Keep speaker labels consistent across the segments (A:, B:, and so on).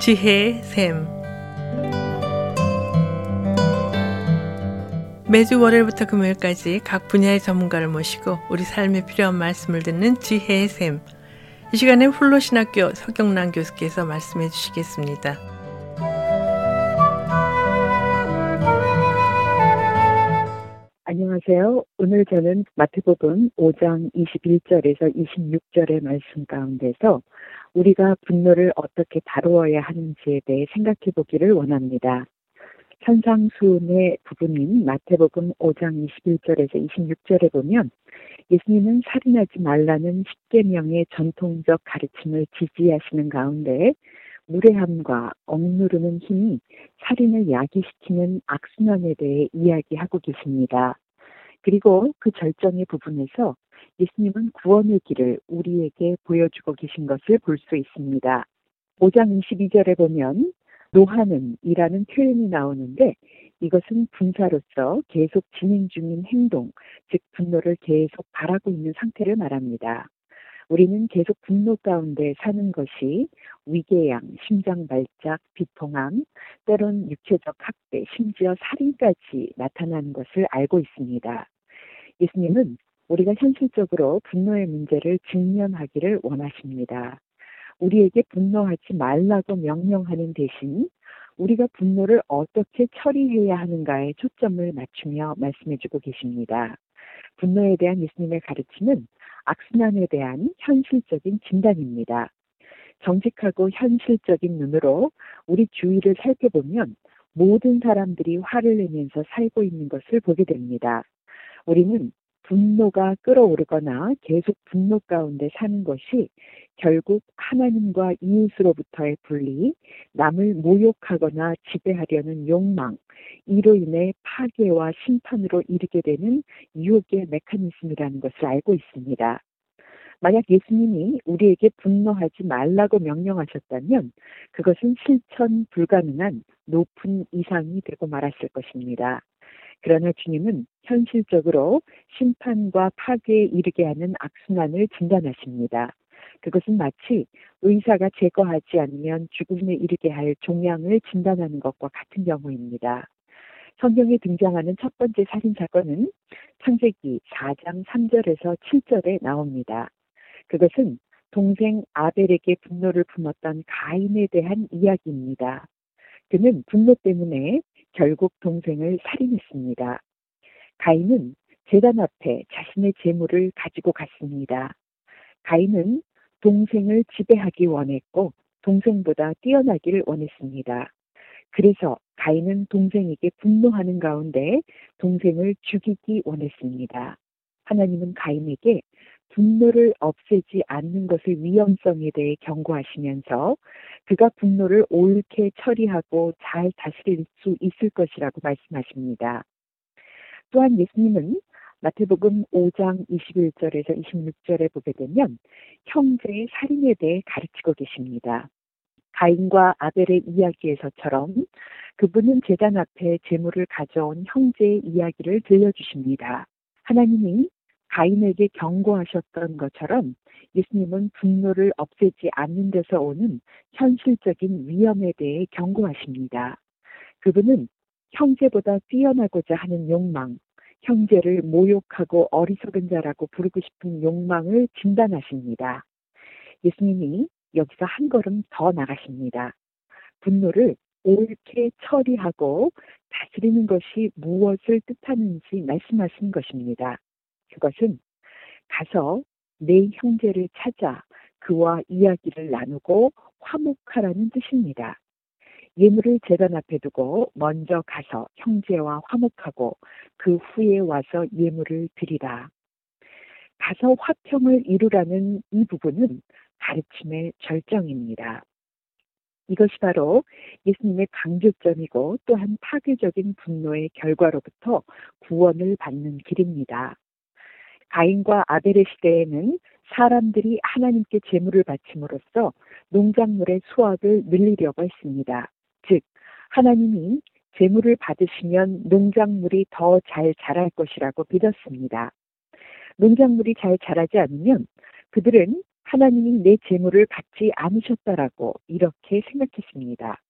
A: 지혜의 샘 매주 월요일부터 금요일까지 각 분야의 전문가를 모시고 우리 삶에 필요한 말씀을 듣는 지혜의 샘. 이 시간에 훌로신학교 서경란 교수께서 말씀해 주시겠습니다.
B: 안녕하세요. 오늘 저는 마태복음 5장 21절에서 26절의 말씀 가운데서 우리가 분노를 어떻게 다루어야 하는지에 대해 생각해 보기를 원합니다. 현상수의 부분인 마태복음 5장 21절에서 26절에 보면 예수님은 살인하지 말라는 10계명의 전통적 가르침을 지지하시는 가운데 무례함과 억누르는 힘이 살인을 야기시키는 악순환에 대해 이야기하고 계십니다. 그리고 그 절정의 부분에서 예수님은 구원의 길을 우리에게 보여주고 계신 것을 볼 수 있습니다. 5장 22절에 보면 노하는 이라는 표현이 나오는데 이것은 분사로서 계속 진행 중인 행동, 즉 분노를 계속 바라고 있는 상태를 말합니다. 우리는 계속 분노 가운데 사는 것이 위궤양, 심장 발작, 비통함, 때론 육체적 학대, 심지어 살인까지 나타나는 것을 알고 있습니다. 예수님은 우리가 현실적으로 분노의 문제를 직면하기를 원하십니다. 우리에게 분노하지 말라고 명령하는 대신 우리가 분노를 어떻게 처리해야 하는가에 초점을 맞추며 말씀해주고 계십니다. 분노에 대한 예수님의 가르침은 악순환에 대한 현실적인 진단입니다. 정직하고 현실적인 눈으로 우리 주위를 살펴보면 모든 사람들이 화를 내면서 살고 있는 것을 보게 됩니다. 우리는 분노가 끌어오르거나 계속 분노 가운데 사는 것이 결국 하나님과 이웃으로부터의 분리, 남을 모욕하거나 지배하려는 욕망, 이로 인해 파괴와 심판으로 이르게 되는 유혹의 메커니즘이라는 것을 알고 있습니다. 만약 예수님이 우리에게 분노하지 말라고 명령하셨다면 그것은 실천 불가능한 높은 이상이 되고 말았을 것입니다. 그러나 주님은 현실적으로 심판과 파괴에 이르게 하는 악순환을 진단하십니다. 그것은 마치 의사가 제거하지 않으면 죽음에 이르게 할 종양을 진단하는 것과 같은 경우입니다. 성경에 등장하는 첫 번째 살인 사건은 창세기 4장 3절에서 7절에 나옵니다. 그것은 동생 아벨에게 분노를 품었던 가인에 대한 이야기입니다. 그는 분노 때문에 결국 동생을 살인했습니다. 가인은 재단 앞에 자신의 재물을 가지고 갔습니다. 가인은 동생을 지배하기 원했고 동생보다 뛰어나기를 원했습니다. 그래서 가인은 동생에게 분노하는 가운데 동생을 죽이기 원했습니다. 하나님은 가인에게 분노를 없애지 않는 것의 위험성에 대해 경고하시면서 그가 분노를 옳게 처리하고 잘 다스릴 수 있을 것이라고 말씀하십니다. 또한 예수님은 마태복음 5장 21절에서 26절에 보게 되면 형제의 살인에 대해 가르치고 계십니다. 가인과 아벨의 이야기에서처럼 그분은 재단 앞에 재물을 가져온 형제의 이야기를 들려주십니다. 하나님이 가인에게 경고하셨던 것처럼 예수님은 분노를 없애지 않는 데서 오는 현실적인 위험에 대해 경고하십니다. 그분은 형제보다 뛰어나고자 하는 욕망, 형제를 모욕하고 어리석은 자라고 부르고 싶은 욕망을 진단하십니다. 예수님이 여기서 한 걸음 더 나가십니다. 분노를 옳게 처리하고 다스리는 것이 무엇을 뜻하는지 말씀하신 것입니다. 그것은 가서 내 형제를 찾아 그와 이야기를 나누고 화목하라는 뜻입니다. 예물을 재단 앞에 두고 먼저 가서 형제와 화목하고 그 후에 와서 예물을 드리라. 가서 화평을 이루라는 이 부분은 가르침의 절정입니다. 이것이 바로 예수님의 강조점이고 또한 파괴적인 분노의 결과로부터 구원을 받는 길입니다. 가인과 아벨의 시대에는 사람들이 하나님께 재물을 바침으로써 농작물의 수확을 늘리려고 했습니다. 즉, 하나님이 재물을 받으시면 농작물이 더 잘 자랄 것이라고 믿었습니다. 농작물이 잘 자라지 않으면 그들은 하나님이 내 재물을 받지 않으셨다라고 이렇게 생각했습니다.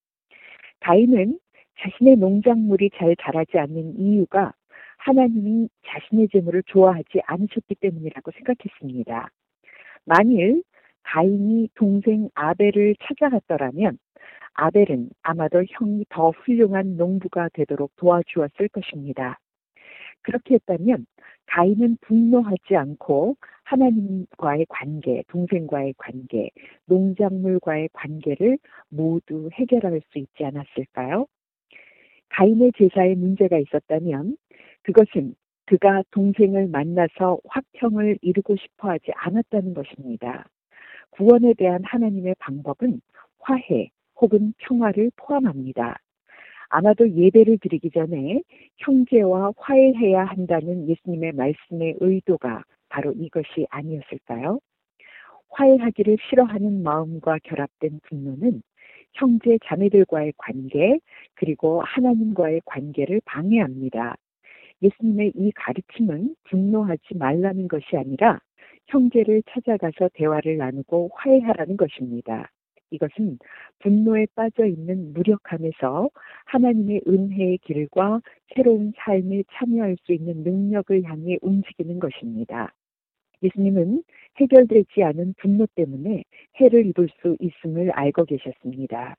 B: 가인은 자신의 농작물이 잘 자라지 않는 이유가 하나님이 자신의 재물을 좋아하지 않으셨기 때문이라고 생각했습니다. 만일 가인이 동생 아벨을 찾아갔더라면 아벨은 아마도 형이 더 훌륭한 농부가 되도록 도와주었을 것입니다. 그렇게 했다면 가인은 분노하지 않고 하나님과의 관계, 동생과의 관계, 농작물과의 관계를 모두 해결할 수 있지 않았을까요? 가인의 제사에 문제가 있었다면 그것은 그가 동생을 만나서 화평을 이루고 싶어 하지 않았다는 것입니다. 구원에 대한 하나님의 방법은 화해 혹은 평화를 포함합니다. 아마도 예배를 드리기 전에 형제와 화해해야 한다는 예수님의 말씀의 의도가 바로 이것이 아니었을까요? 화해하기를 싫어하는 마음과 결합된 분노는 형제 자매들과의 관계 그리고 하나님과의 관계를 방해합니다. 예수님의 이 가르침은 분노하지 말라는 것이 아니라 형제를 찾아가서 대화를 나누고 화해하라는 것입니다. 이것은 분노에 빠져 있는 무력함에서 하나님의 은혜의 길과 새로운 삶에 참여할 수 있는 능력을 향해 움직이는 것입니다. 예수님은 해결되지 않은 분노 때문에 해를 입을 수 있음을 알고 계셨습니다.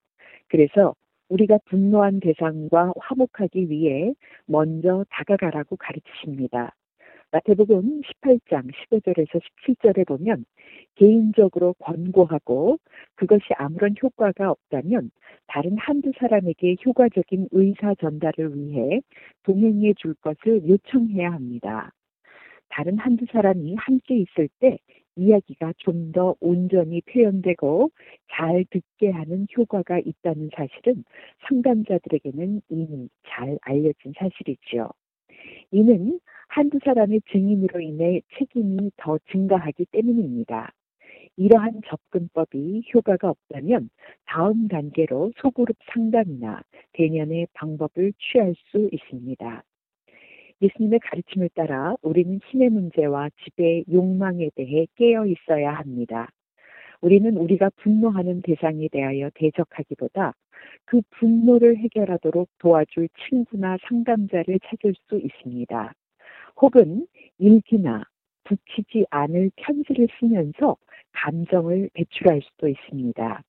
B: 그래서 우리가 분노한 대상과 화목하기 위해 먼저 다가가라고 가르치십니다. 마태복음 18장 15절에서 17절에 보면 개인적으로 권고하고 그것이 아무런 효과가 없다면 다른 한두 사람에게 효과적인 의사 전달을 위해 동행해 줄 것을 요청해야 합니다. 다른 한두 사람이 함께 있을 때 이야기가 좀 더 온전히 표현되고 잘 듣게 하는 효과가 있다는 사실은 상담자들에게는 이미 잘 알려진 사실이지요. 이는 한두 사람의 증인으로 인해 책임이 더 증가하기 때문입니다. 이러한 접근법이 효과가 없다면 다음 단계로 소그룹 상담이나 대면의 방법을 취할 수 있습니다. 예수님의 가르침을 따라 우리는 신의 문제와 지배의 욕망에 대해 깨어 있어야 합니다. 우리는 우리가 분노하는 대상에 대하여 대적하기보다 그 분노를 해결하도록 도와줄 친구나 상담자를 찾을 수 있습니다. 혹은 일기나 붙이지 않을 편지를 쓰면서 감정을 배출할 수도 있습니다.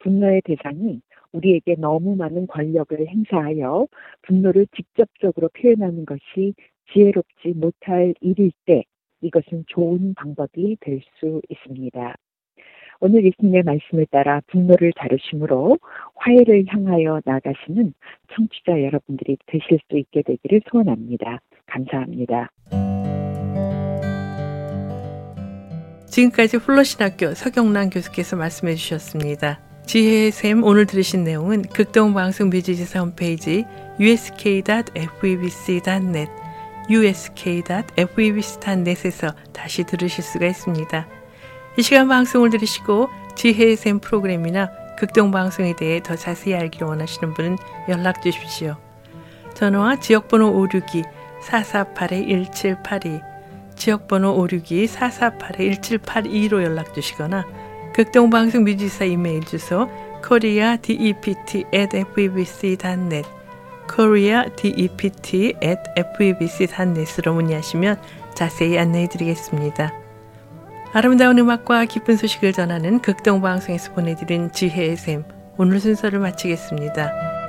B: 분노의 대상이 우리에게 너무 많은 권력을 행사하여 분노를 직접적으로 표현하는 것이 지혜롭지 못할 일일 때 이것은 좋은 방법이 될 수 있습니다. 오늘 예수님의 말씀을 따라 분노를 다루심으로 화해를 향하여 나가시는 청취자 여러분들이 되실 수 있게 되기를 소원합니다. 감사합니다.
A: 지금까지 플러신학교 서경란 교수께서 말씀해 주셨습니다. 지혜의 샘 오늘 들으신 내용은 극동방송 뮤지지사 홈페이지 usk.febc.net usk.febc.net에서 다시 들으실 수가 있습니다. 이 시간 방송을 들으시고 지혜의 샘 프로그램이나 극동방송에 대해 더 자세히 알기를 원하시는 분은 연락 주십시오. 전화와 지역번호 562 448-1782 지역번호 562-448-1782로 연락 주시거나 극동방송 뮤지사 이메일 주소 koreadept@febc.net koreadept@febc.net으로 문의하시면 자세히 안내해 드리겠습니다. 아름다운 음악과 기쁜 소식을 전하는 극동방송에서 보내드린 지혜의 샘 오늘 순서를 마치겠습니다.